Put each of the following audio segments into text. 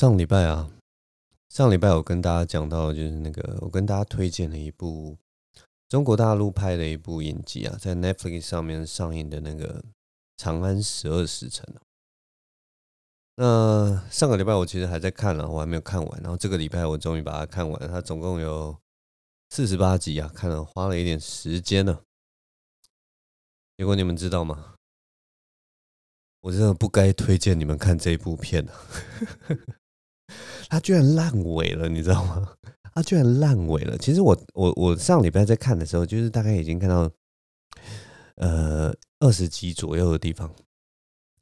上礼拜啊，上礼拜我跟大家讲到，就是那个我跟大家推荐了一部中国大陆拍的一部影集啊，在 Netflix 上面上映的那个《长安十二时辰》。那上个礼拜我其实还在看了，我还没有看完。然后这个礼拜我终于把它看完，它总共有四十八集啊，看了花了一点时间呢。结果你们知道吗？我真的不该推荐你们看这部片啊！它居然烂尾了，你知道吗？它居然烂尾了。其实我我我上礼拜在看的时候，就是大概已经看到呃二十集左右的地方。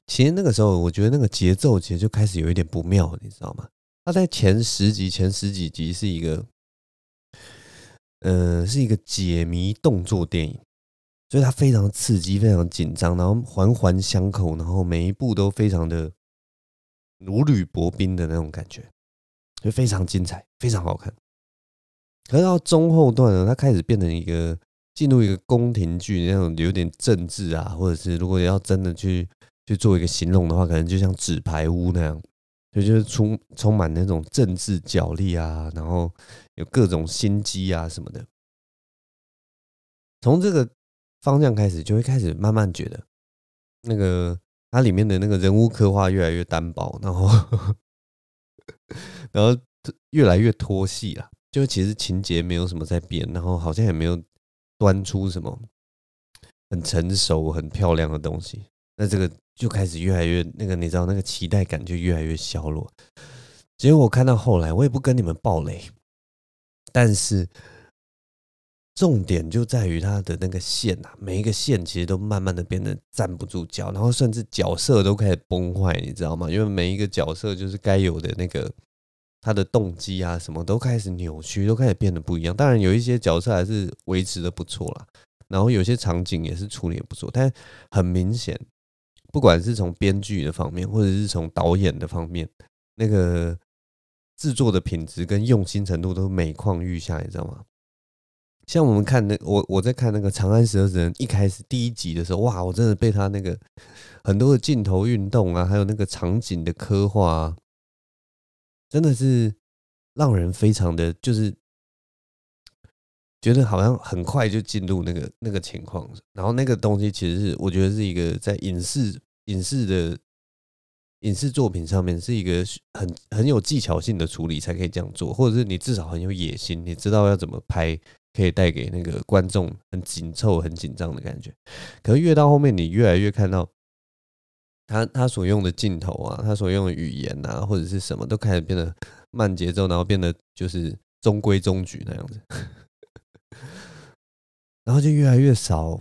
其实那个时候，我觉得那个节奏其实就开始有一点不妙，你知道吗？它在前十集、前十几集是一个，呃，是一个解谜动作电影，所以它非常刺激、非常紧张，然后环环相扣，然后每一部都非常的如履薄冰的那种感觉，就非常精彩、非常好看。可是到中后段呢，它开始变成一个进入一个宫廷剧那种有点政治啊，或者是如果要真的去。去做一个形容的话，可能就像纸牌屋那样，就就是充充满那种政治角力啊，然后有各种心机啊什么的。从这个方向开始，就会开始慢慢觉得，那个它里面的那个人物刻画越来越单薄，然后然后越来越拖戏了。就其实情节没有什么在变，然后好像也没有端出什么很成熟、很漂亮的东西。那这个。就开始越来越那个，你知道那个期待感就越来越削弱。结果我看到后来，我也不跟你们爆雷，但是重点就在于它的那个线啊，每一个线其实都慢慢的变得站不住脚，然后甚至角色都开始崩坏，你知道吗？因为每一个角色就是该有的那个他的动机啊，什么都开始扭曲，都开始变得不一样。当然有一些角色还是维持的不错啦，然后有些场景也是处理的不错，但很明显。不管是从编剧的方面，或者是从导演的方面，那个制作的品质跟用心程度都每况愈下，你知道吗？像我们看那我我在看那个《长安十二时辰》一开始第一集的时候，哇，我真的被他那个很多的镜头运动啊，还有那个场景的刻画啊，真的是让人非常的就是。觉得好像很快就进入那个那个情况，然后那个东西其实是我觉得是一个在影视影视的影视作品上面是一个很很有技巧性的处理才可以这样做，或者是你至少很有野心，你知道要怎么拍可以带给那个观众很紧凑、很紧张的感觉。可是越到后面，你越来越看到他他所用的镜头啊，他所用的语言啊，或者是什么都开始变得慢节奏，然后变得就是中规中矩那样子。然后就越来越少，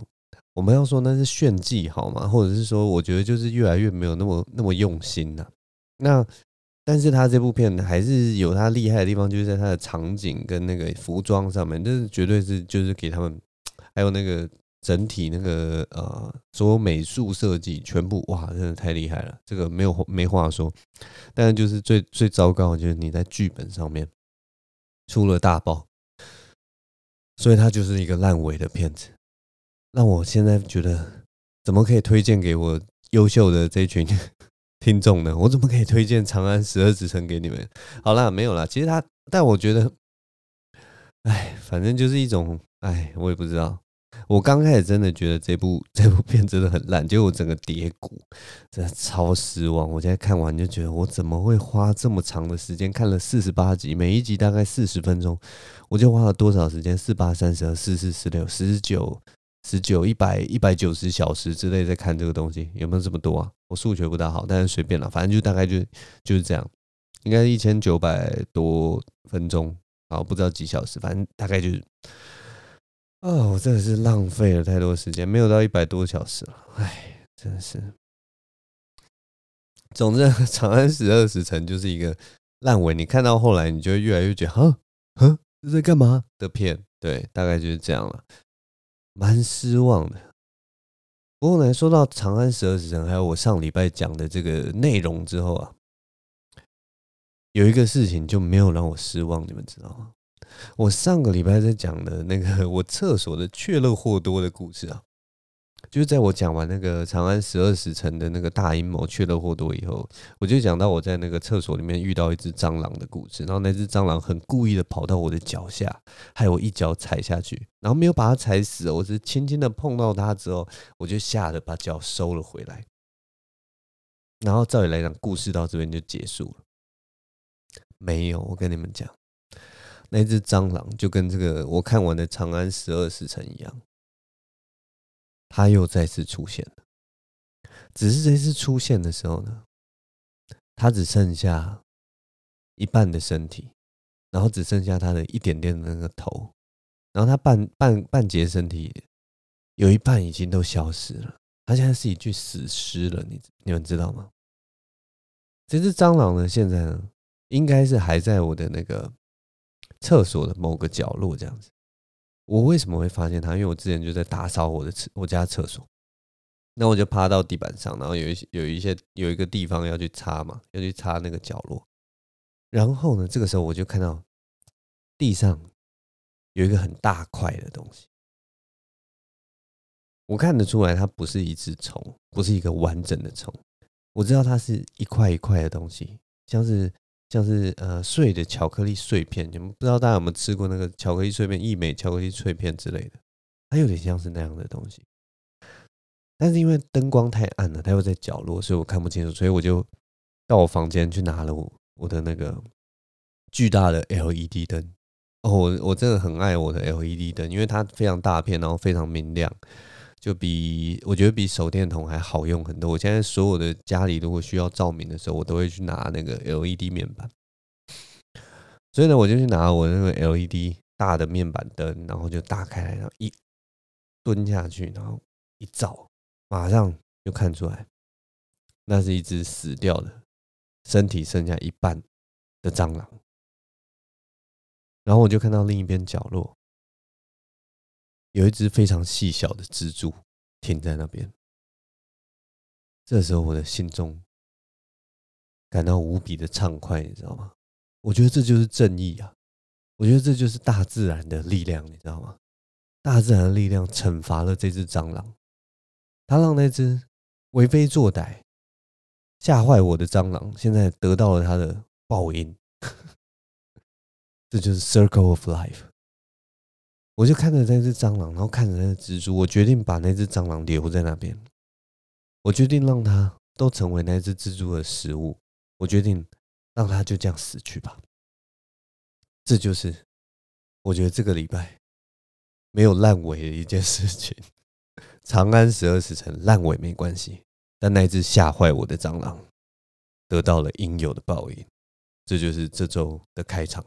我们要说那是炫技好吗？或者是说，我觉得就是越来越没有那么那么用心了。那但是他这部片还是有他厉害的地方，就是在他的场景跟那个服装上面，这是绝对是就是给他们，还有那个整体那个呃所有美术设计全部哇，真的太厉害了，这个没有没话说。但是就是最最糟糕的就是你在剧本上面出了大包。所以它就是一个烂尾的片子，那我现在觉得怎么可以推荐给我优秀的这群听众呢？我怎么可以推荐《长安十二时辰》给你们？好啦，没有啦。其实他，但我觉得，哎，反正就是一种，哎，我也不知道。我刚开始真的觉得这部这部片真的很烂，结果整个跌谷，真的超失望。我现在看完就觉得，我怎么会花这么长的时间看了四十八集，每一集大概四十分钟，我就花了多少时间？四八三十二，四四十六，十九十九一百一百九十小时之类在看这个东西，有没有这么多啊？我数学不大好，但是随便了，反正就大概就就是这样，应该一千九百多分钟，好，不知道几小时，反正大概就是。哦，我真的是浪费了太多时间，没有到一百多小时了，哎，真的是。总之，《长安十二时辰》就是一个烂尾，你看到后来，你就会越来越觉得，哼哼，这在干嘛的片？对，大概就是这样了，蛮失望的。不过呢，说到《长安十二时辰》，还有我上礼拜讲的这个内容之后啊，有一个事情就没有让我失望，你们知道吗？我上个礼拜在讲的那个 我厕所的雀乐霍多的故事啊，就是在我讲完那个长安十二时辰的那个大阴谋缺德货多以后，我就讲到我在那个厕所里面遇到一只蟑螂的故事。然后那只蟑螂很故意的跑到我的脚下，害我一脚踩下去，然后没有把它踩死，我是轻轻的碰到它之后，我就吓得把脚收了回来。然后照理来讲，故事到这边就结束了。没有，我跟你们讲，那只蟑螂就跟这个我看完的长安十二时辰一样。他又再次出现了，只是这次出现的时候呢，他只剩下一半的身体，然后只剩下他的一点点的那个头，然后他半半半截身体有一半已经都消失了，他现在是一具死尸了，你你们知道吗？这只蟑螂呢，现在呢，应该是还在我的那个厕所的某个角落这样子。我为什么会发现它？因为我之前就在打扫我的厕我家厕所，那我就趴到地板上，然后有一些有一些有一个地方要去擦嘛，要去擦那个角落。然后呢，这个时候我就看到地上有一个很大块的东西，我看得出来它不是一只虫，不是一个完整的虫，我知道它是一块一块的东西，像是。像是呃碎的巧克力碎片，你们不知道大家有没有吃过那个巧克力碎片、义美巧克力碎片之类的，它有点像是那样的东西。但是因为灯光太暗了，它又在角落，所以我看不清楚，所以我就到我房间去拿了我我的那个巨大的 LED 灯。哦，我我真的很爱我的 LED 灯，因为它非常大片，然后非常明亮。就比我觉得比手电筒还好用很多。我现在所有的家里如果需要照明的时候，我都会去拿那个 LED 面板。所以呢，我就去拿我那个 LED 大的面板灯，然后就打开来，然后一蹲下去，然后一照，马上就看出来，那是一只死掉的，身体剩下一半的蟑螂。然后我就看到另一边角落。有一只非常细小的蜘蛛停在那边，这时候我的心中感到无比的畅快，你知道吗？我觉得这就是正义啊！我觉得这就是大自然的力量，你知道吗？大自然的力量惩罚了这只蟑螂，它让那只为非作歹、吓坏我的蟑螂，现在得到了它的报应。这就是 Circle of Life。我就看着那只蟑螂，然后看着那只蜘蛛，我决定把那只蟑螂留在那边。我决定让它都成为那只蜘蛛的食物。我决定让它就这样死去吧。这就是我觉得这个礼拜没有烂尾的一件事情。长安十二时辰烂尾没关系，但那只吓坏我的蟑螂得到了应有的报应。这就是这周的开场。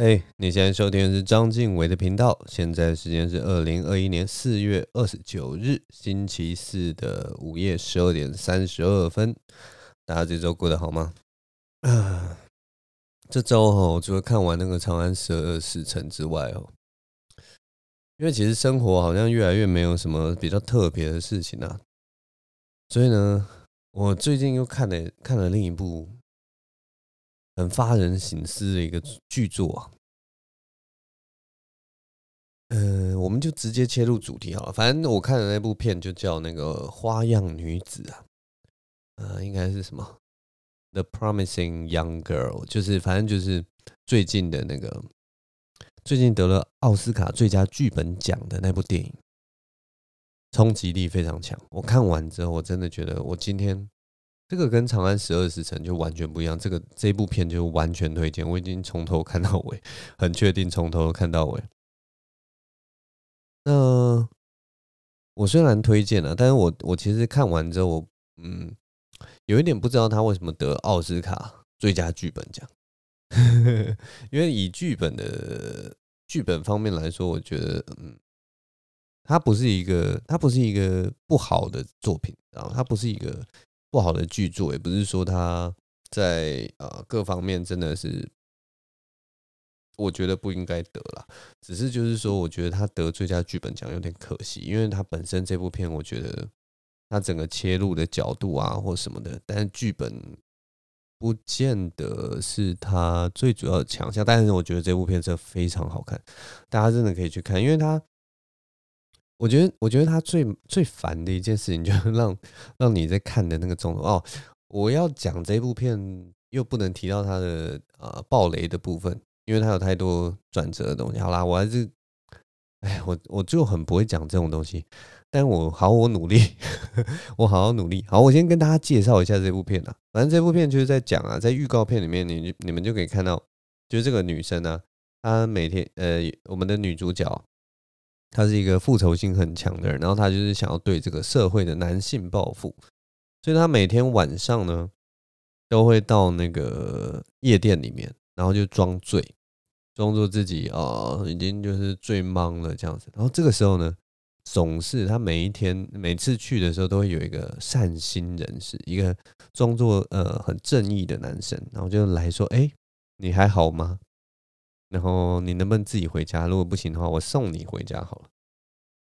哎你现在收听的是张敬伟的频道。现在时间是二零二一年四月二十九日星期四的午夜十二点三十二分。大家这周过得好吗？啊，这周哈，我除了看完那个《长安十二时辰》之外哦，因为其实生活好像越来越没有什么比较特别的事情啊，所以呢，我最近又看了看了另一部。很发人省思的一个剧作啊，呃，我们就直接切入主题好了。反正我看的那部片就叫那个《花样女子》啊，呃，应该是什么《The Promising Young Girl》，就是反正就是最近的那个，最近得了奥斯卡最佳剧本奖的那部电影，冲击力非常强。我看完之后，我真的觉得我今天。这个跟《长安十二时辰》就完全不一样，这个这部片就完全推荐，我已经从头看到尾，很确定从头看到尾。那我虽然推荐了，但是我我其实看完之后，嗯，有一点不知道他为什么得奥斯卡最佳剧本奖，因为以剧本的剧本方面来说，我觉得，嗯，它不是一个，它不是一个不好的作品，然后它不是一个。不好的剧作，也不是说它在呃各方面真的是，我觉得不应该得了。只是就是说，我觉得他得最佳剧本奖有点可惜，因为他本身这部片，我觉得他整个切入的角度啊或什么的，但是剧本不见得是他最主要的强项。但是我觉得这部片真的非常好看，大家真的可以去看，因为他。我觉得，我觉得他最最烦的一件事情，就是 让让你在看的那个中途哦，我要讲这部片，又不能提到他的呃暴雷的部分，因为他有太多转折的东西。好啦，我还是，哎，我我就很不会讲这种东西，但我好，我努力，我好好努力。好，我先跟大家介绍一下这部片啊，反正这部片就是在讲啊，在预告片里面，你你们就可以看到，就是这个女生呢、啊，她每天呃，我们的女主角。他是一个复仇心很强的人，然后他就是想要对这个社会的男性报复，所以他每天晚上呢都会到那个夜店里面，然后就装醉，装作自己哦已经就是醉懵了这样子。然后这个时候呢，总是他每一天每次去的时候都会有一个善心人士，一个装作呃很正义的男生，然后就来说：“哎，你还好吗？”然后你能不能自己回家？如果不行的话，我送你回家好了。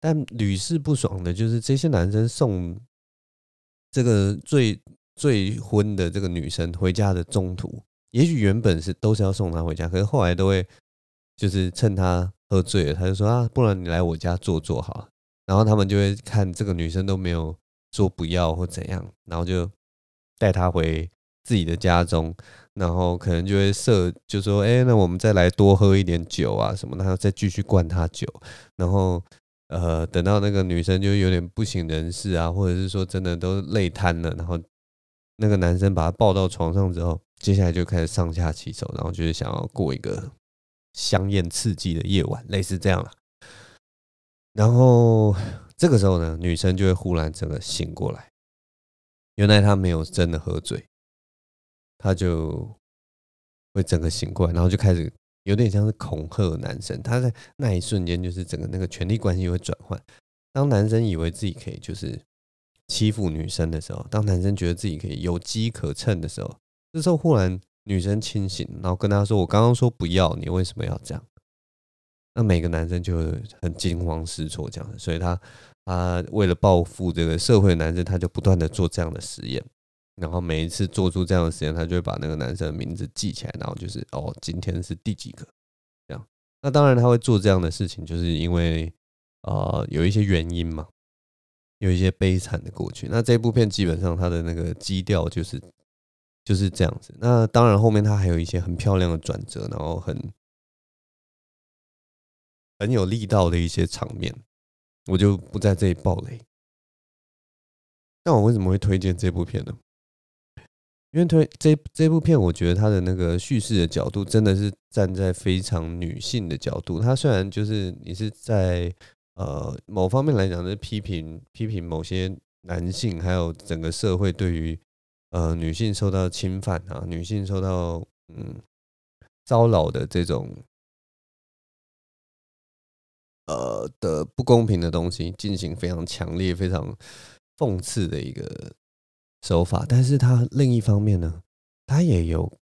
但屡试不爽的就是这些男生送这个醉醉昏的这个女生回家的中途，也许原本是都是要送她回家，可是后来都会就是趁她喝醉了，他就说啊，不然你来我家坐坐好了。然后他们就会看这个女生都没有说不要或怎样，然后就带她回自己的家中。然后可能就会设，就说，哎，那我们再来多喝一点酒啊什么的，然后再继续灌他酒。然后，呃，等到那个女生就有点不省人事啊，或者是说真的都累瘫了，然后那个男生把她抱到床上之后，接下来就开始上下其手，然后就是想要过一个香艳刺激的夜晚，类似这样了。然后这个时候呢，女生就会忽然整个醒过来，原来她没有真的喝醉。他就会整个醒过来，然后就开始有点像是恐吓男生。他在那一瞬间，就是整个那个权力关系会转换。当男生以为自己可以就是欺负女生的时候，当男生觉得自己可以有机可乘的时候，这时候忽然女生清醒，然后跟他说：“我刚刚说不要，你为什么要这样？”那每个男生就很惊慌失措这样，所以他他为了报复这个社会男生，他就不断的做这样的实验。然后每一次做出这样的实验，他就会把那个男生的名字记起来，然后就是哦，今天是第几个这样。那当然他会做这样的事情，就是因为呃有一些原因嘛，有一些悲惨的过去。那这部片基本上它的那个基调就是就是这样子。那当然后面它还有一些很漂亮的转折，然后很很有力道的一些场面，我就不在这里爆雷。那我为什么会推荐这部片呢？因为推这这部片，我觉得它的那个叙事的角度真的是站在非常女性的角度。它虽然就是你是在呃某方面来讲是批评批评某些男性，还有整个社会对于呃女性受到侵犯啊，女性受到嗯骚扰的这种呃的不公平的东西，进行非常强烈、非常讽刺的一个。手法，但是他另一方面呢，他也有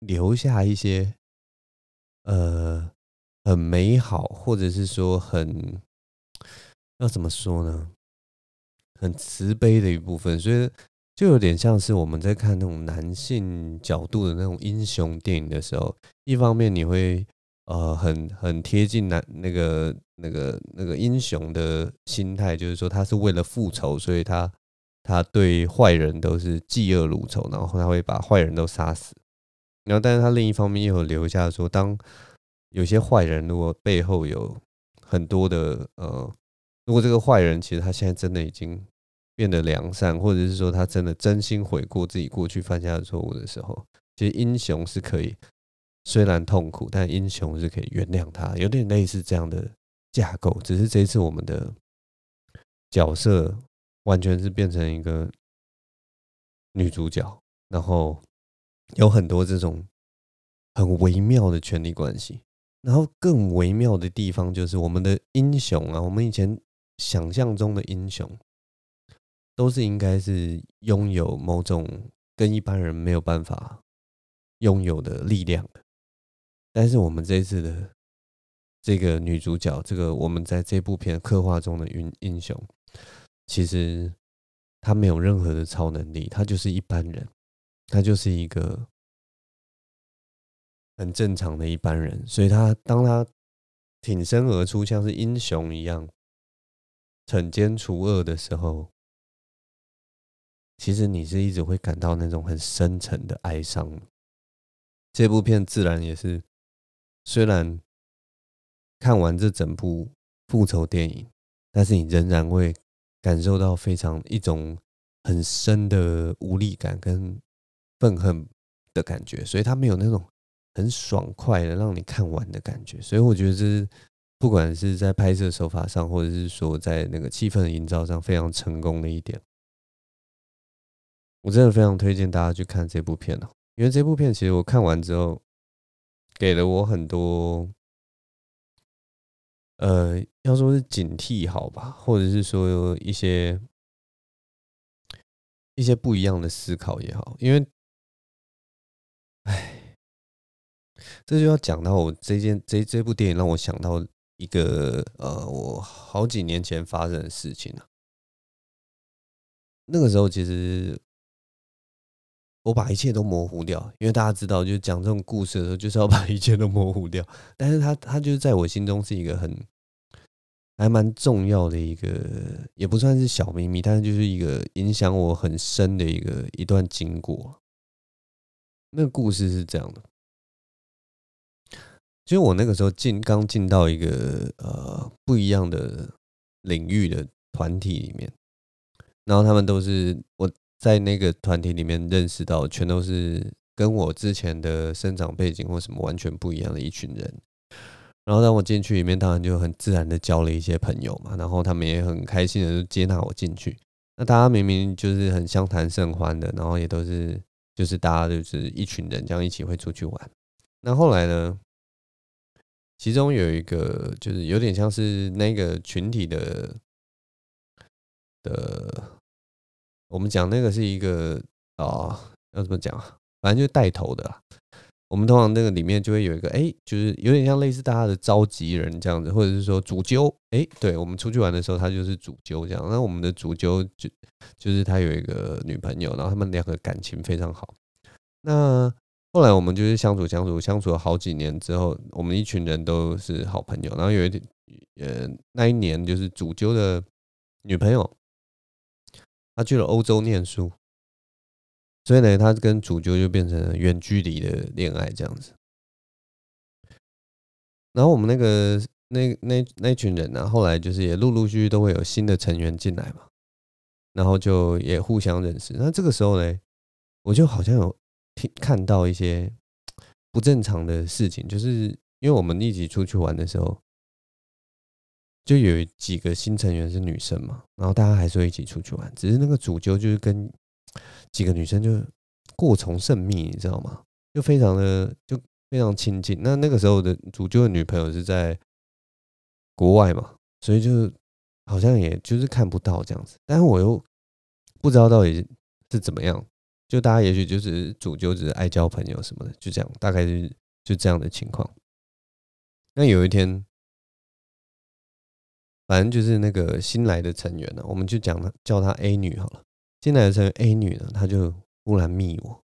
留下一些呃很美好，或者是说很要怎么说呢，很慈悲的一部分，所以就有点像是我们在看那种男性角度的那种英雄电影的时候，一方面你会呃很很贴近男那个那个那个英雄的心态，就是说他是为了复仇，所以他。他对坏人都是嫉恶如仇，然后他会把坏人都杀死。然后，但是他另一方面又留下说，当有些坏人如果背后有很多的呃，如果这个坏人其实他现在真的已经变得良善，或者是说他真的真心悔过自己过去犯下的错误的时候，其实英雄是可以虽然痛苦，但英雄是可以原谅他，有点类似这样的架构。只是这一次我们的角色。完全是变成一个女主角，然后有很多这种很微妙的权力关系，然后更微妙的地方就是我们的英雄啊，我们以前想象中的英雄，都是应该是拥有某种跟一般人没有办法拥有的力量。但是我们这一次的这个女主角，这个我们在这部片刻画中的英英雄，其实他没有任何的超能力，他就是一般人，他就是一个很正常的一般人。所以他当他挺身而出，像是英雄一样惩奸除恶的时候，其实你是一直会感到那种很深沉的哀伤。这部片自然也是。虽然看完这整部复仇电影，但是你仍然会感受到非常一种很深的无力感跟愤恨的感觉，所以它没有那种很爽快的让你看完的感觉。所以我觉得这是不管是在拍摄手法上，或者是说在那个气氛营造上，非常成功的一点。我真的非常推荐大家去看这部片哦，因为这部片其实我看完之后。给了我很多，呃，要说是警惕，好吧，或者是说有一些一些不一样的思考也好，因为，哎，这就要讲到我这件这这部电影让我想到一个呃，我好几年前发生的事情啊。那个时候其实。我把一切都模糊掉，因为大家知道，就是讲这种故事的时候，就是要把一切都模糊掉。但是他他就是在我心中是一个很还蛮重要的一个，也不算是小秘密，但是就是一个影响我很深的一个一段经过。那个故事是这样的，就是我那个时候进刚进到一个呃不一样的领域的团体里面，然后他们都是我。在那个团体里面认识到，全都是跟我之前的生长背景或什么完全不一样的一群人。然后当我进去里面，当然就很自然的交了一些朋友嘛。然后他们也很开心的就接纳我进去。那大家明明就是很相谈甚欢的，然后也都是就是大家就是一群人这样一起会出去玩。那后来呢，其中有一个就是有点像是那个群体的的。我们讲那个是一个啊、哦，要怎么讲啊？反正就是带头的啦。我们通常那个里面就会有一个，哎，就是有点像类似大家的召集人这样子，或者是说主揪。哎，对，我们出去玩的时候，他就是主揪这样。那我们的主揪就就是他有一个女朋友，然后他们两个感情非常好。那后来我们就是相处相处相处了好几年之后，我们一群人都是好朋友。然后有一点，呃，那一年就是主揪的女朋友。他去了欧洲念书，所以呢，他跟主角就变成了远距离的恋爱这样子。然后我们那个那那那群人呢、后来就是也陆陆续续都会有新的成员进来嘛，然后就也互相认识。那这个时候呢，我就好像有听看到一些不正常的事情，就是因为我们一起出去玩的时候。就有几个新成员是女生嘛，然后大家还是会一起出去玩，只是那个主揪就是跟几个女生就过从甚密，你知道吗？就非常的就非常亲近。那那个时候的主揪的女朋友是在国外嘛，所以就好像也就是看不到这样子。但是我又不知道到底是怎么样，就大家也许就是主揪只是爱交朋友什么的，就这样，大概是就这样的情况。那有一天。反正就是那个新来的成员呢，我们就讲他叫他 A 女好了。新来的成员 A 女呢，她就忽然密我，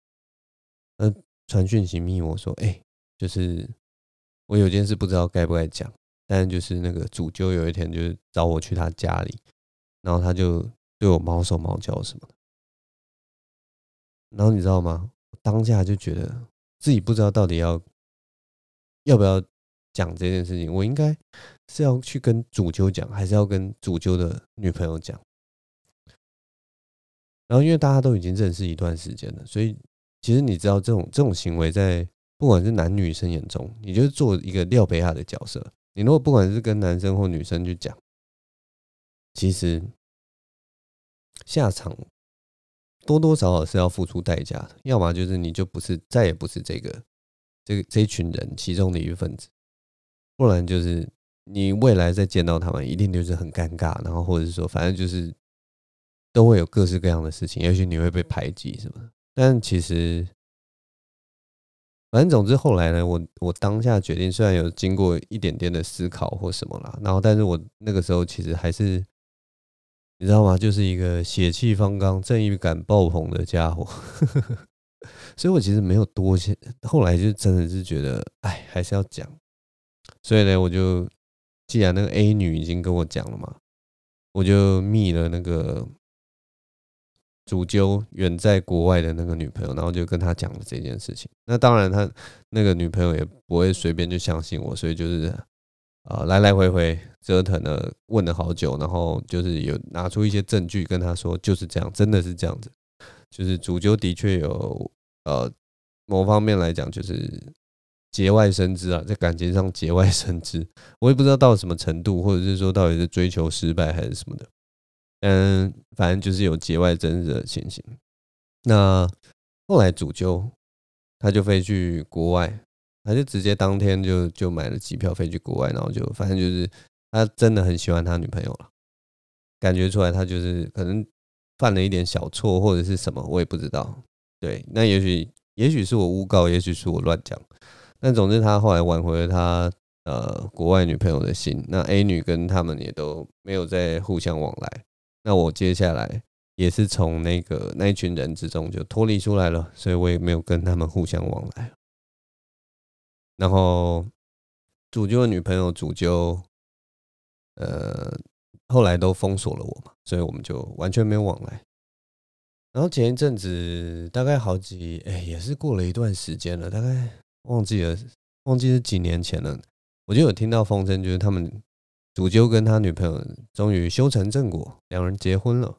呃，传讯息密我说：“哎，就是我有件事不知道该不该讲，但就是那个主揪有一天就是找我去他家里，然后他就对我毛手毛脚什么的。然后你知道吗？当下就觉得自己不知道到底要要不要。”讲这件事情，我应该是要去跟主揪讲，还是要跟主揪的女朋友讲？然后，因为大家都已经认识一段时间了，所以其实你知道，这种这种行为在不管是男女生眼中，你就是做一个廖贝亚的角色。你如果不管是跟男生或女生去讲，其实下场多多少少是要付出代价的，要么就是你就不是，再也不是这个这个这一群人其中的一份子。不然就是你未来再见到他们，一定就是很尴尬，然后或者是说，反正就是都会有各式各样的事情，也许你会被排挤什么。但其实，反正总之后来呢，我我当下决定，虽然有经过一点点的思考或什么啦，然后，但是我那个时候其实还是，你知道吗？就是一个血气方刚、正义感爆棚的家伙，所以我其实没有多想。后来就真的是觉得，哎，还是要讲。所以呢，我就既然那个 A 女已经跟我讲了嘛，我就密了那个。主揪远在国外的那个女朋友，然后就跟他讲了这件事情。那当然，他那个女朋友也不会随便就相信我，所以就是啊，来来回回折腾了，问了好久，然后就是有拿出一些证据跟他说，就是这样，真的是这样子。就是主揪的确有呃某方面来讲，就是节外生枝啊，在感情上节外生枝。我也不知道到什么程度，或者是说到底是追求失败还是什么的。嗯，反正就是有节外生枝的情形。那后来主揪他就飞去国外，他就直接当天就就买了机票飞去国外，然后就反正就是他真的很喜欢他女朋友了，感觉出来他就是可能犯了一点小错或者是什么，我也不知道。对，那也许也许是我诬告，也许是我乱讲。但总之他后来挽回了他呃国外女朋友的心，那 A 女跟他们也都没有再互相往来。那我接下来也是从那个那一群人之中就脱离出来了，所以我也没有跟他们互相往来。然后主揪的女朋友主揪，呃，后来都封锁了我嘛，所以我们就完全没有往来。然后前一阵子大概好几哎，也是过了一段时间了，大概忘记了，忘记是几年前了，我就有听到风声，就是他们。主揪跟他女朋友终于修成正果，两人结婚了。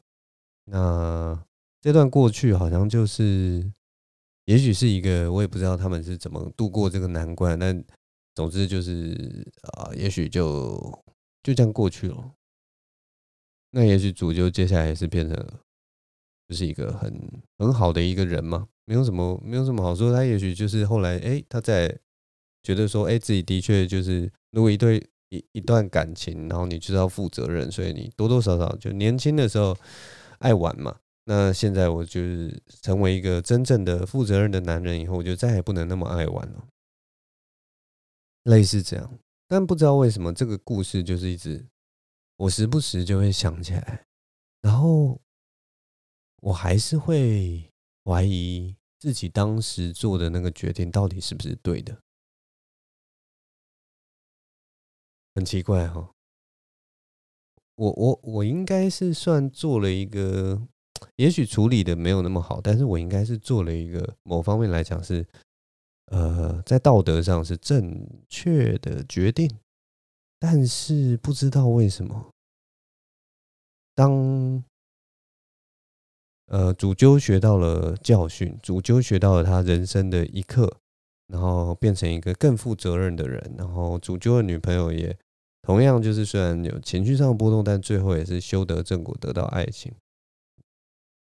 那这段过去好像就是，也许是一个我也不知道他们是怎么度过这个难关。但总之就是啊，也许就就这样过去了。那也许主揪接下来也是变成就是一个很很好的一个人嘛，没有什么没有什么好说。他也许就是后来哎，他在觉得说哎，自己的确就是如果一对。一一段感情，然后你就要负责任，所以你多多少少就年轻的时候爱玩嘛。那现在我就是成为一个真正的负责任的男人以后，我就再也不能那么爱玩了。类似这样，但不知道为什么这个故事就是一直我时不时就会想起来，然后我还是会怀疑自己当时做的那个决定到底是不是对的。很奇怪哈，我我我应该是算做了一个，也许处理的没有那么好，但是我应该是做了一个某方面来讲是，呃，在道德上是正确的决定，但是不知道为什么，当呃主揪学到了教训，主揪学到了他人生的一课，然后变成一个更负责任的人，然后主揪的女朋友也。同样就是，虽然有情绪上的波动，但最后也是修得正果，得到爱情。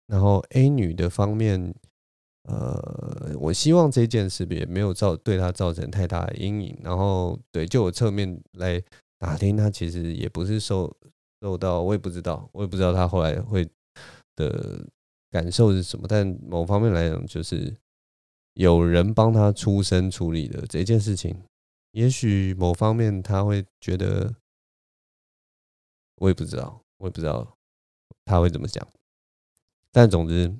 然后 A 女的方面，呃，我希望这件事也没有造对她造成太大的阴影。然后，对，就我侧面来打听，她其实也不是受受到，我也不知道，我也不知道她后来会的感受是什么。但某方面来讲，就是有人帮他出声处理的这件事情。也许某方面他会觉得，我也不知道，我也不知道他会怎么想。但总之，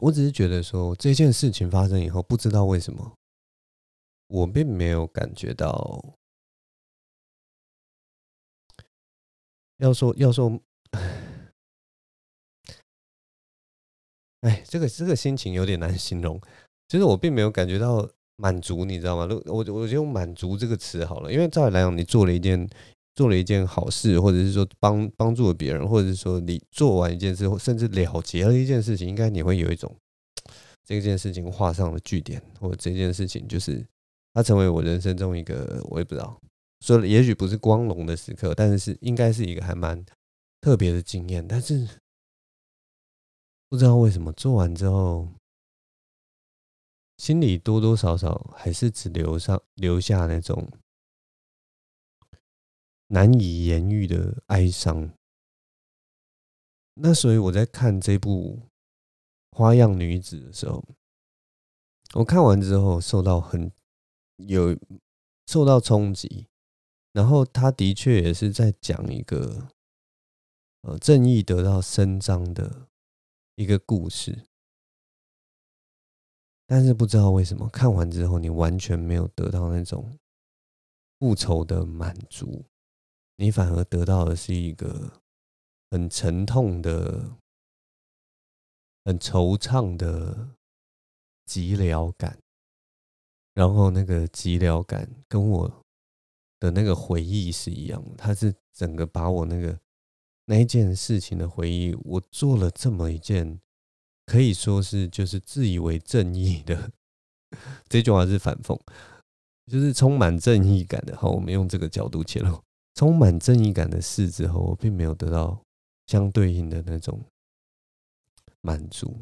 我只是觉得说这件事情发生以后，不知道为什么，我并没有感觉到。要说要说，哎，这个这个心情有点难形容。其实我并没有感觉到。满足，你知道吗？我我就用“满足”这个词好了，因为照理来讲，你做了一件做了一件好事，或者是说帮帮助了别人，或者是说你做完一件事，甚至了结了一件事情，应该你会有一种这件事情画上了句点，或者这件事情就是它成为我人生中一个我也不知道，说也许不是光荣的时刻，但是是应该是一个还蛮特别的经验。但是不知道为什么做完之后。心里多多少少还是只留上留下那种难以言喻的哀伤。那所以我在看这部花样女子的时候，我看完之后受到很有受到冲击，然后他的确也是在讲一个呃正义得到伸张的一个故事，但是不知道为什么看完之后你完全没有得到那种复仇的满足，你反而得到的是一个很沉痛的。很惆怅的寂寥感，然后那个寂寥感跟我的那个回忆是一样的，它是整个把我那个那一件事情的回忆，我做了这么一件可以说是就是自以为正义的，这句话是反讽，就是充满正义感的。好，我们用这个角度切入，充满正义感的事之后，我并没有得到相对应的那种。满足，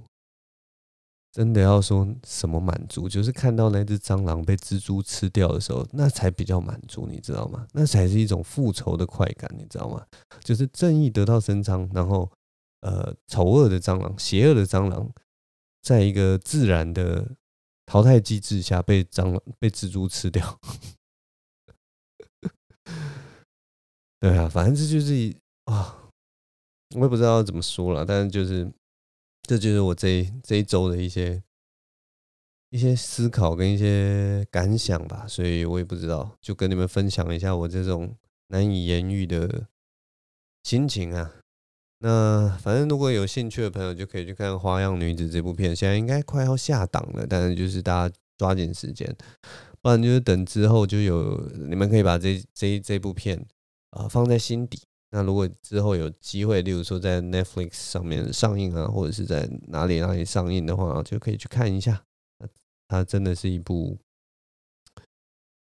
真的要说什么满足，就是看到那只蟑螂被蜘蛛吃掉的时候，那才比较满足，你知道吗？那才是一种复仇的快感，你知道吗？就是正义得到伸张，然后呃，丑恶的蟑螂、邪恶的蟑螂，在一个自然的淘汰机制下被蟑螂、被蜘蛛吃掉。对啊，反正这就是啊，我也不知道怎么说了，但是就是。这就是我这这一周的一些一些思考跟一些感想吧，所以我也不知道，就跟你们分享一下我这种难以言喻的心情啊。那反正如果有兴趣的朋友，就可以去看《花样女子》这部片，现在应该快要下档了，但是就是大家抓紧时间，不然就是等之后就有你们可以把这这这部片啊、放在心底。那如果之后有机会，例如说在 Netflix 上面上映啊，或者是在哪里哪里上映的话，就可以去看一下。它真的是一部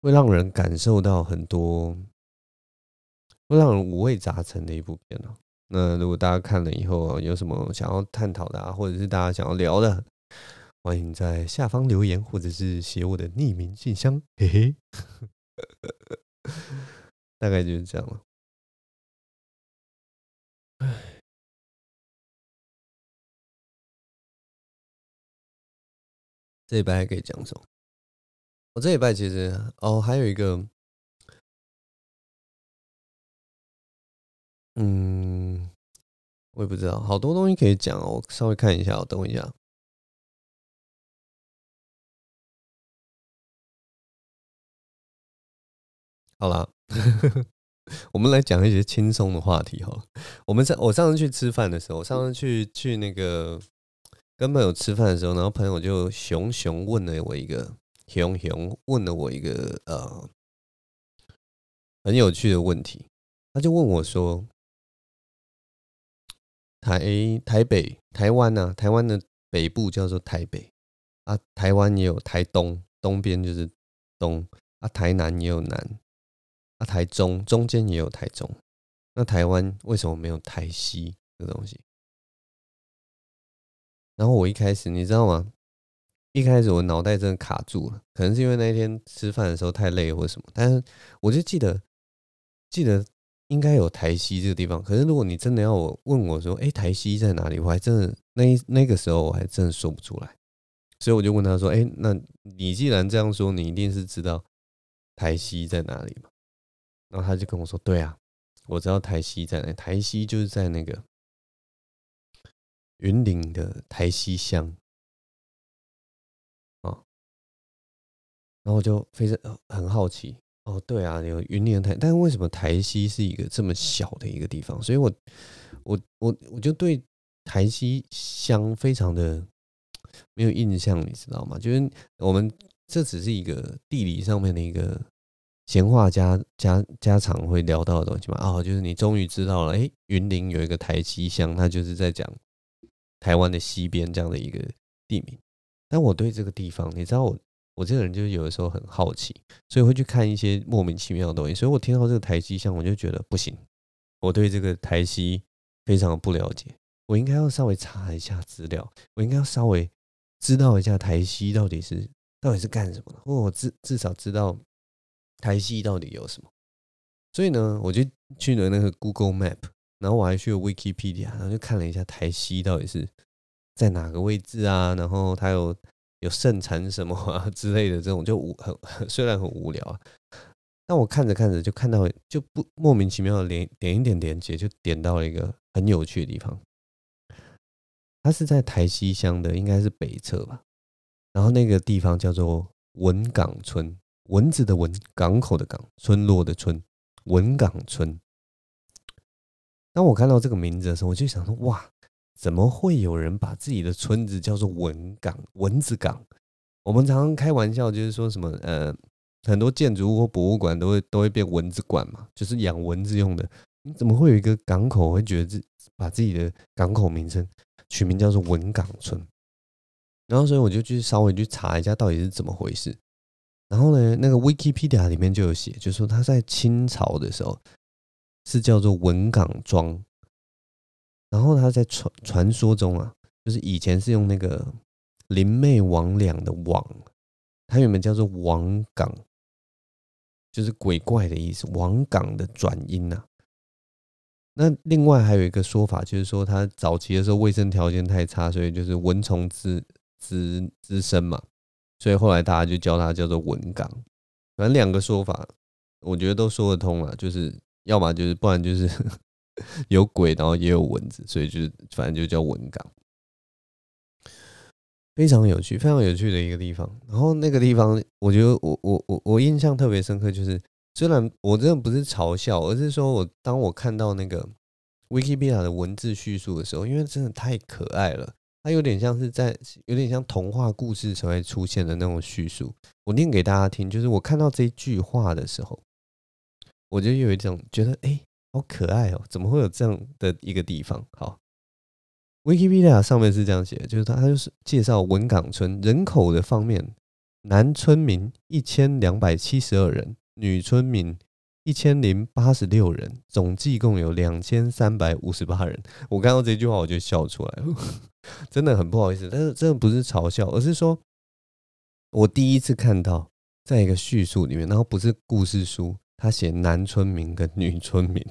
会让人感受到很多，会让人五味杂陈的一部片哦。那如果大家看了以后有什么想要探讨的啊，或者是大家想要聊的，欢迎在下方留言，或者是写我的匿名信箱。嘿嘿，大概就是这样了。这礼拜还可以讲什么？我这礼拜其实哦，还有一个，嗯，我也不知道，好多东西可以讲哦。我稍微看一下，我等我一下。好了。我们来讲一些轻松的话题哈。我们上我上次去吃饭的时候，我上次去去那个跟朋友吃饭的时候，然后朋友就熊熊问了我一个熊熊问了我一个呃很有趣的问题，他就问我说：“台台北台湾啊，台湾的北部叫做台北啊，台湾也有台东，东边就是东啊，台南也有南。”啊，台中中间也有台中，那台湾为什么没有台西这东西？然后我一开始你知道吗？一开始我脑袋真的卡住了，可能是因为那一天吃饭的时候太累或者什么，但是我就记得记得应该有台西这个地方。可是如果你真的要我问我说，哎，台西在哪里？我还真的那那个时候我还真的说不出来，所以我就问他说，哎，那你既然这样说，你一定是知道台西在哪里嘛？然后他就跟我说：“对啊，我知道台西在哪。台西就是在那个云林的台西乡啊。”然后我就非常很好奇哦，对啊，有云林的台，但为什么台西是一个这么小的一个地方？所以我我我我就对台西乡非常的没有印象，你知道吗？就是我们这只是一个地理上面的一个。闲话家家家常会聊到的东西嘛？哦，就是你终于知道了，诶，云林有一个台西乡，它就是在讲台湾的西边这样的一个地名。但我对这个地方，你知道我我这个人就是有的时候很好奇，所以会去看一些莫名其妙的东西。所以我听到这个台西乡，我就觉得不行，我对这个台西非常的不了解，我应该要稍微查一下资料，我应该要稍微知道一下台西到底是到底是干什么的，或我至至少知道。台西到底有什么？所以呢，我就去了那个 Google Map，然后我还去了 Wikipedia，然后就看了一下台西到底是在哪个位置啊，然后它有有盛产什么啊 之类的这种，就无很 虽然很无聊啊，但我看着看着就看到就不莫名其妙的连点一点连接，就点到了一个很有趣的地方。它是在台西乡的，应该是北侧吧。然后那个地方叫做文港村，蚊子的蚊，港口的港，村落的村，文港村。当我看到这个名字的时候，我就想说：哇，怎么会有人把自己的村子叫做文港？蚊子港？我们常常开玩笑，就是说什么呃，很多建筑物或博物馆都会都会变蚊子馆嘛，就是养蚊子用的。你怎么会有一个港口会觉得自把自己的港口名称取名叫做文港村？然后，所以我就去稍微去查一下到底是怎么回事。然后呢，那个 Wikipedia 里面就有写，就是说他在清朝的时候是叫做文港庄。然后他在传传说中啊，就是以前是用那个酊妹魍魉的魍，它原本叫做王港，就是鬼怪的意思。王港的转音呐、啊。那另外还有一个说法，就是说他早期的时候卫生条件太差，所以就是蚊虫滋。滋滋生嘛，所以后来大家就叫它叫做文港。反正两个说法，我觉得都说得通了。就是要么就是，不然就是 有鬼，然后也有蚊子，所以就是反正就叫文港。非常有趣，非常有趣的一个地方。然后那个地方，我觉得我我我我印象特别深刻，就是虽然我真的不是嘲笑，而是说我当我看到那个 Wikipedia 的文字叙述的时候，因为真的太可爱了。它有点像是在，有点像童话故事才会出现的那种叙述。我念给大家听，就是我看到这句话的时候，我就有一种觉得，哎，好可爱哦！怎么会有这样的一个地方？好，Wikipedia 上面是这样写，就是它就是介绍文港村人口的方面，男村民一千两百七十二人，女村民。一千零八十六人，总计共有两千三百五十八人。我看到这句话，我就笑出来了，真的很不好意思。但是这不是嘲笑，而是说，我第一次看到，在一个叙述里面，然后不是故事书，他写男村民跟女村民。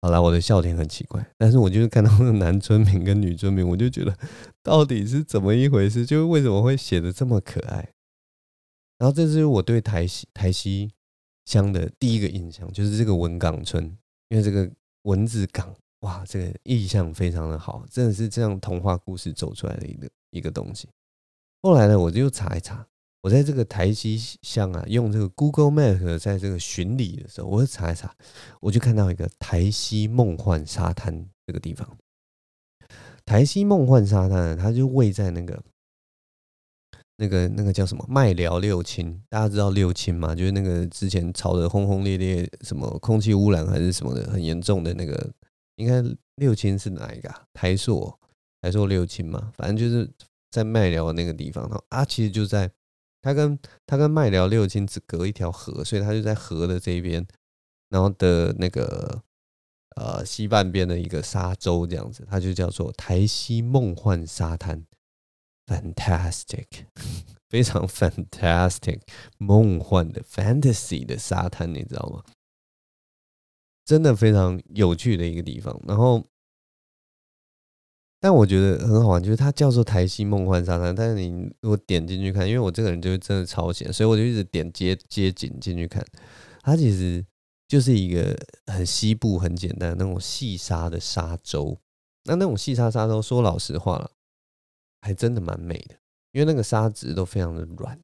好了，我的笑点很奇怪，但是我就是看到那个男村民跟女村民，我就觉得到底是怎么一回事？就是为什么会写的这么可爱？然后这是我对台西台西乡的第一个印象，就是这个文港村，因为这个文字港，哇，这个意象非常的好，真的是这样童话故事走出来的一个一个东西。后来呢，我就查一查，我在这个台西乡啊，用这个 Google Map 在这个巡礼的时候，我查一查，我就看到一个台西梦幻沙滩这个地方。台西梦幻沙滩，它就位在那个。那个那个叫什么麦寮六轻，大家知道六轻吗？就是那个之前吵得轰轰烈烈，什么空气污染还是什么的很严重的那个，应该六轻是哪一个啊？台塑，台塑六轻嘛，反正就是在麦寮那个地方。然后啊，其实就在他跟他跟麦寮六轻只隔一条河，所以他就在河的这边，然后的那个呃西半边的一个沙洲这样子，它就叫做台西梦幻沙滩。Fantastic，非常 fantastic，梦幻的 fantasy 的沙滩，你知道吗？真的非常有趣的一个地方。然后，但我觉得很好玩，就是它叫做台西梦幻沙滩。但是你如果点进去看，因为我这个人就是真的超闲，所以我就一直点街街景进去看。它其实就是一个很西部、很简单那种细沙的沙洲。那那种细沙沙洲，说老实话了。还真的蛮美的，因为那个沙质都非常的软。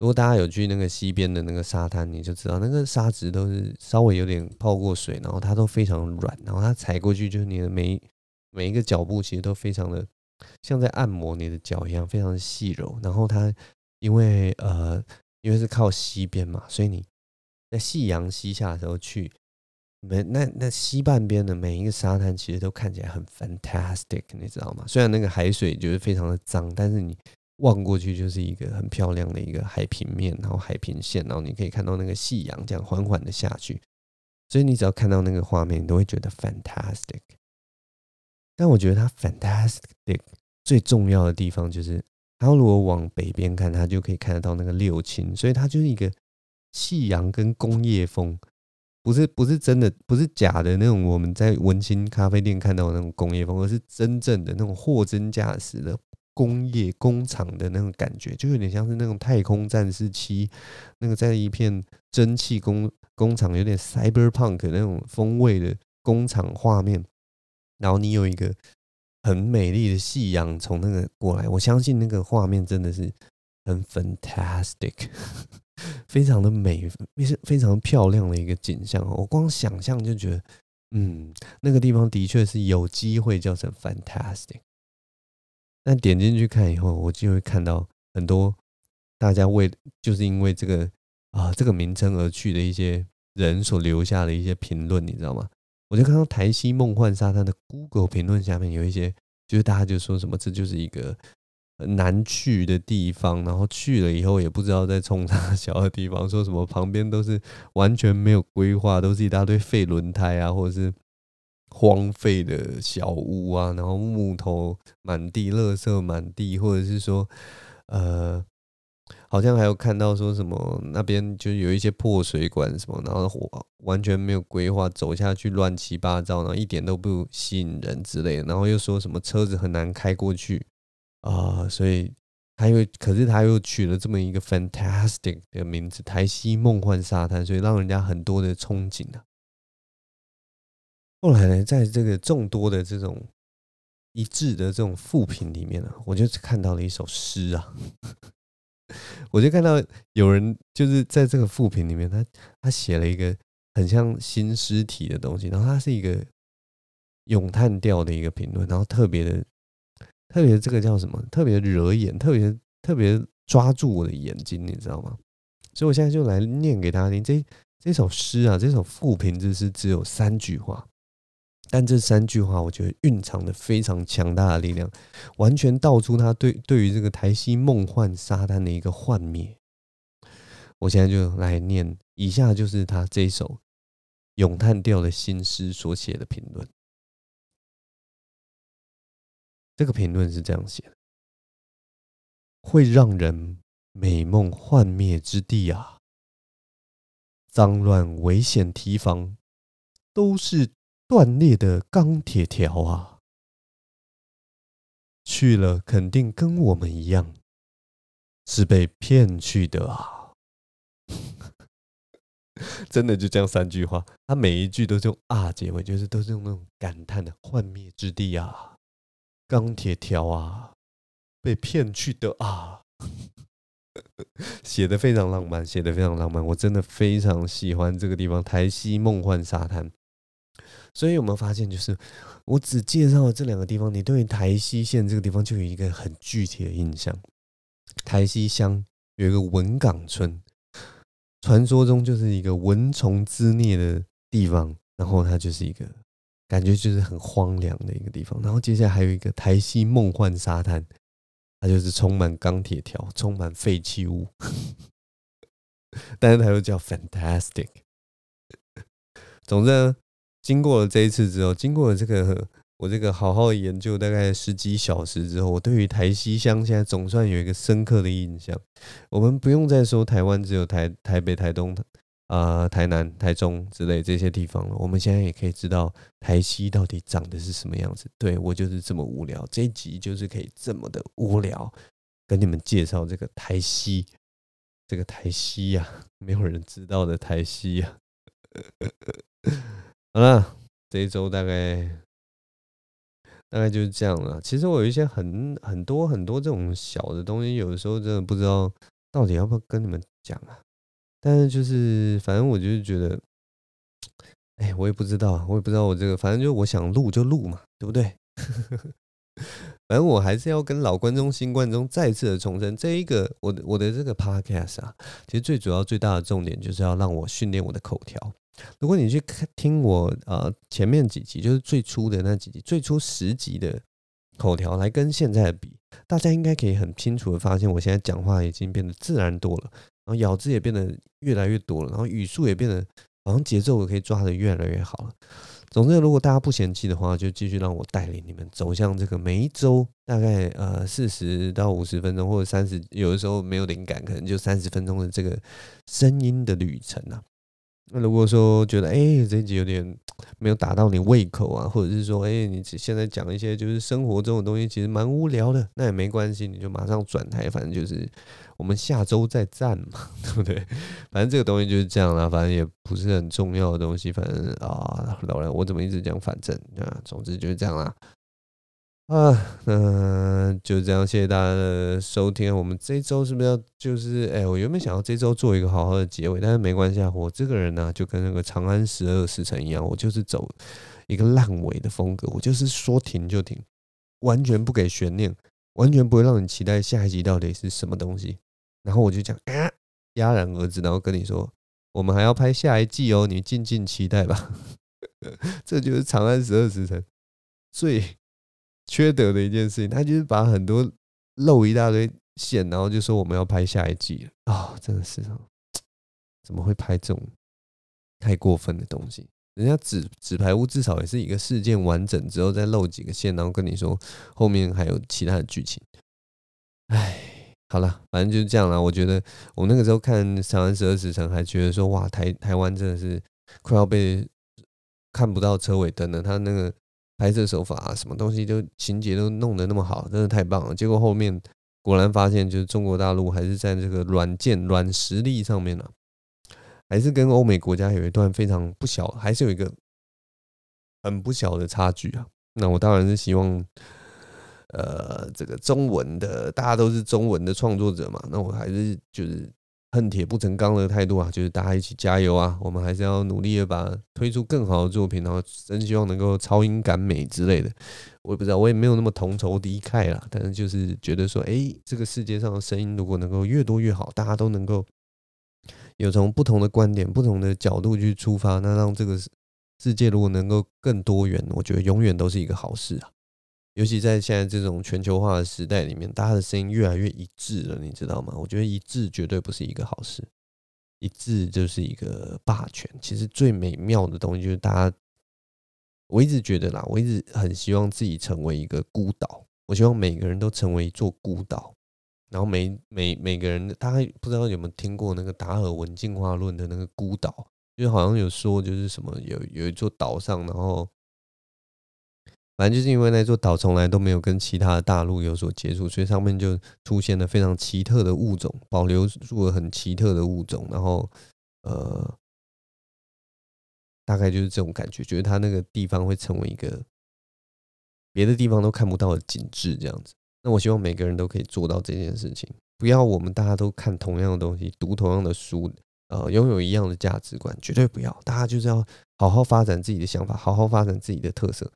如果大家有去那个西边的那个沙滩，你就知道那个沙质都是稍微有点泡过水，然后它都非常软，然后它踩过去就是你的每每一个脚步其实都非常的像在按摩你的脚一样，非常的细柔。然后它因为呃因为是靠西边嘛，所以你在夕阳西下的时候去。每那那西半边的每一个沙滩其实都看起来很 fantastic，你知道吗？虽然那个海水就是非常的脏，但是你望过去就是一个很漂亮的一个海平面，然后海平线，然后你可以看到那个夕阳这样缓缓的下去，所以你只要看到那个画面，你都会觉得 fantastic。但我觉得它 fantastic 最重要的地方就是，它如果往北边看，它就可以看得到那个六轻，所以它就是一个夕阳跟工业风。不是不是真的，不是假的那种我们在文青咖啡店看到的那种工业风，而是真正的那种货真价实的工业工厂的那种感觉，就有点像是那种太空战士七那个在一片蒸汽工工厂，有点 cyberpunk 那种风味的工厂画面。然后你有一个很美丽的夕阳从那个过来，我相信那个画面真的是很 fantastic，非常的美，非非常漂亮的一个景象。我光想象就觉得，嗯，那个地方的确是有机会叫成 fantastic。但点进去看以后，我就会看到很多大家为就是因为这个啊这个名称而去的一些人所留下的一些评论，你知道吗？我就看到台西梦幻沙滩的 Google 评论下面有一些，就是大家就说什么这就是一个难去的地方，然后去了以后也不知道在冲啥小的地方，说什么旁边都是完全没有规划，都是一大堆废轮胎啊，或者是荒废的小屋啊，然后木头满地，垃圾满地，或者是说呃。好像还有看到说什么那边就有一些破水管什么，然后完全没有规划，走下去乱七八糟，然后一点都不吸引人之类的。然后又说什么车子很难开过去啊、所以他又可是他又取了这么一个 fantastic 的名字——台西梦幻沙滩，所以让人家很多的憧憬啊。后来呢，在这个众多的这种一致的这种负评里面呢，我就看到了一首诗啊。我就看到有人就是在这个副评里面，他他写了一个很像新诗体的东西，然后它是一个咏叹调的一个评论，然后特别的特别这个叫什么？特别惹眼，特别特别抓住我的眼睛，你知道吗？所以我现在就来念给大家听。这这首诗啊，这首副评之诗只有三句话。但这三句话，我觉得蕴藏的非常强大的力量，完全道出他对对于这个台西梦幻沙滩的一个幻灭。我现在就来念，以下就是他这首咏叹调的新诗所写的评论。这个评论是这样写的：会让人美梦幻灭之地啊，脏乱危险堤防都是。断裂的钢铁条啊，去了肯定跟我们一样，是被骗去的啊！真的就这样三句话，他每一句都是用啊结尾，就是都是用那种感叹的幻灭之地啊，钢铁条啊，被骗去的啊，写的非常浪漫，写的非常浪漫，我真的非常喜欢这个地方——台西梦幻沙滩。所以有没有发现，就是我只介绍了这两个地方，你对台西县这个地方就有一个很具体的印象。台西乡有一个文港村，传说中就是一个蚊虫滋孽的地方，然后它就是一个感觉就是很荒凉的一个地方。然后接下来还有一个台西梦幻沙滩，它就是充满钢铁条、充满废弃物，但是它又叫 fantastic。总之呢。经过了这一次之后，经过了这个我这个好好研究大概十几小时之后，我对于台西乡现在总算有一个深刻的印象。我们不用再说台湾只有台台北、台东、啊、台南、台中之类这些地方了。我们现在也可以知道台西到底长的是什么样子。对，我就是这么无聊，这一集就是可以这么的无聊，跟你们介绍这个台西，这个台西呀、没有人知道的台西呀、啊。好了，这一周大概大概就是这样了。其实我有一些很很多很多这种小的东西，有的时候真的不知道到底要不要跟你们讲啊。但是就是反正我就是觉得，哎，我也不知道，我也不知道我这个，反正就我想录就录嘛，对不对？反正我还是要跟老观众、新观众再次的重申，这一个我的我的这个 podcast 啊，其实最主要最大的重点就是要让我训练我的口条。如果你去看听我呃前面几集，就是最初的那几集，最初十集的口条来跟现在的比，大家应该可以很清楚的发现，我现在讲话已经变得自然多了，然后咬字也变得越来越多了，然后语速也变得好像节奏也可以抓得越来越好了。总之，如果大家不嫌弃的话，就继续让我带领你们走向这个每一周大概呃四十到五十分钟，或者三十，有的时候没有灵感，可能就三十分钟的这个声音的旅程啊。那如果说觉得哎、这一集有点没有打到你胃口啊，或者是说哎、欸、你现在讲一些就是生活中的东西，其实蛮无聊的，那也没关系，你就马上转台，反正就是我们下周再战嘛，对不对？反正这个东西就是这样啦，反正也不是很重要的东西，反正啊，老梁我怎么一直讲反正啊，总之就是这样啦。啊，那就这样，谢谢大家的收听。我们这周是不是要就是，哎，我原本想要这周做一个好好的结尾，但是没关系啊。我这个人呢，就跟那个《长安十二时辰》一样，我就是走一个烂尾的风格，我就是说停就停，完全不给悬念，完全不会让你期待下一集到底是什么东西。然后我就讲啊，戛然而止，然后跟你说，我们还要拍下一季哦，你静静期待吧。这就是《长安十二时辰》最。缺德的一件事情，他就是把很多漏一大堆线，然后就说我们要拍下一季啊，真的是怎么会拍这种太过分的东西？人家纸纸牌屋至少也是一个事件完整之后再漏几个线，然后跟你说后面还有其他的剧情。哎，好了，反正就是这样了。我觉得我那个时候看《长安十二时辰》，还觉得说哇，台台湾真的是快要被看不到车尾灯了。他那个。拍摄手法啊，什么东西都情节都弄得那么好，真的太棒了。结果后面果然发现，就是中国大陆还是在这个软件、软实力上面呢、啊，还是跟欧美国家有一段非常不小，还是有一个很不小的差距啊。那我当然是希望，呃，这个中文的大家都是中文的创作者嘛，那我还是就是。恨铁不成钢的态度啊，就是大家一起加油啊！我们还是要努力的把推出更好的作品，然后真希望能够超英赶美之类的。我也不知道，我也没有那么同仇敌忾啦，但是就是觉得说，哎，这个世界上的声音如果能够越多越好，大家都能够有从不同的观点、不同的角度去出发，那让这个世界如果能够更多元，我觉得永远都是一个好事啊。尤其在现在这种全球化的时代里面，大家的声音越来越一致了，你知道吗？我觉得一致绝对不是一个好事，一致就是一个霸权。其实最美妙的东西就是大家，我一直觉得啦，我一直很希望自己成为一个孤岛，我希望每个人都成为一座孤岛，然后每每每个人，大家不知道有没有听过那个达尔文进化论的那个孤岛，就好像有说就是什么有有一座岛上，然后。反正就是因为那座岛从来都没有跟其他的大陆有所接触，所以上面就出现了非常奇特的物种，保留住了很奇特的物种。然后，呃，大概就是这种感觉，觉得它那个地方会成为一个别的地方都看不到的景致，这样子。那我希望每个人都可以做到这件事情，不要我们大家都看同样的东西，读同样的书，呃，拥有一样的价值观，绝对不要。大家就是要好好发展自己的想法，好好发展自己的特色。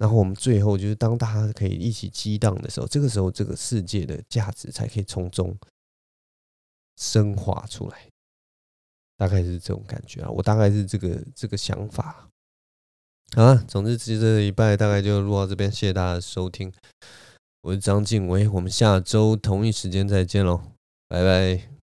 然后我们最后就是，当大家可以一起激荡的时候，这个时候这个世界的价值才可以从中升华出来，大概是这种感觉啊。我大概是这个这个想法。好啊，总之这这礼拜大概就录到这边，谢谢大家收听。我是张晋唯，我们下周同一时间再见喽，拜拜。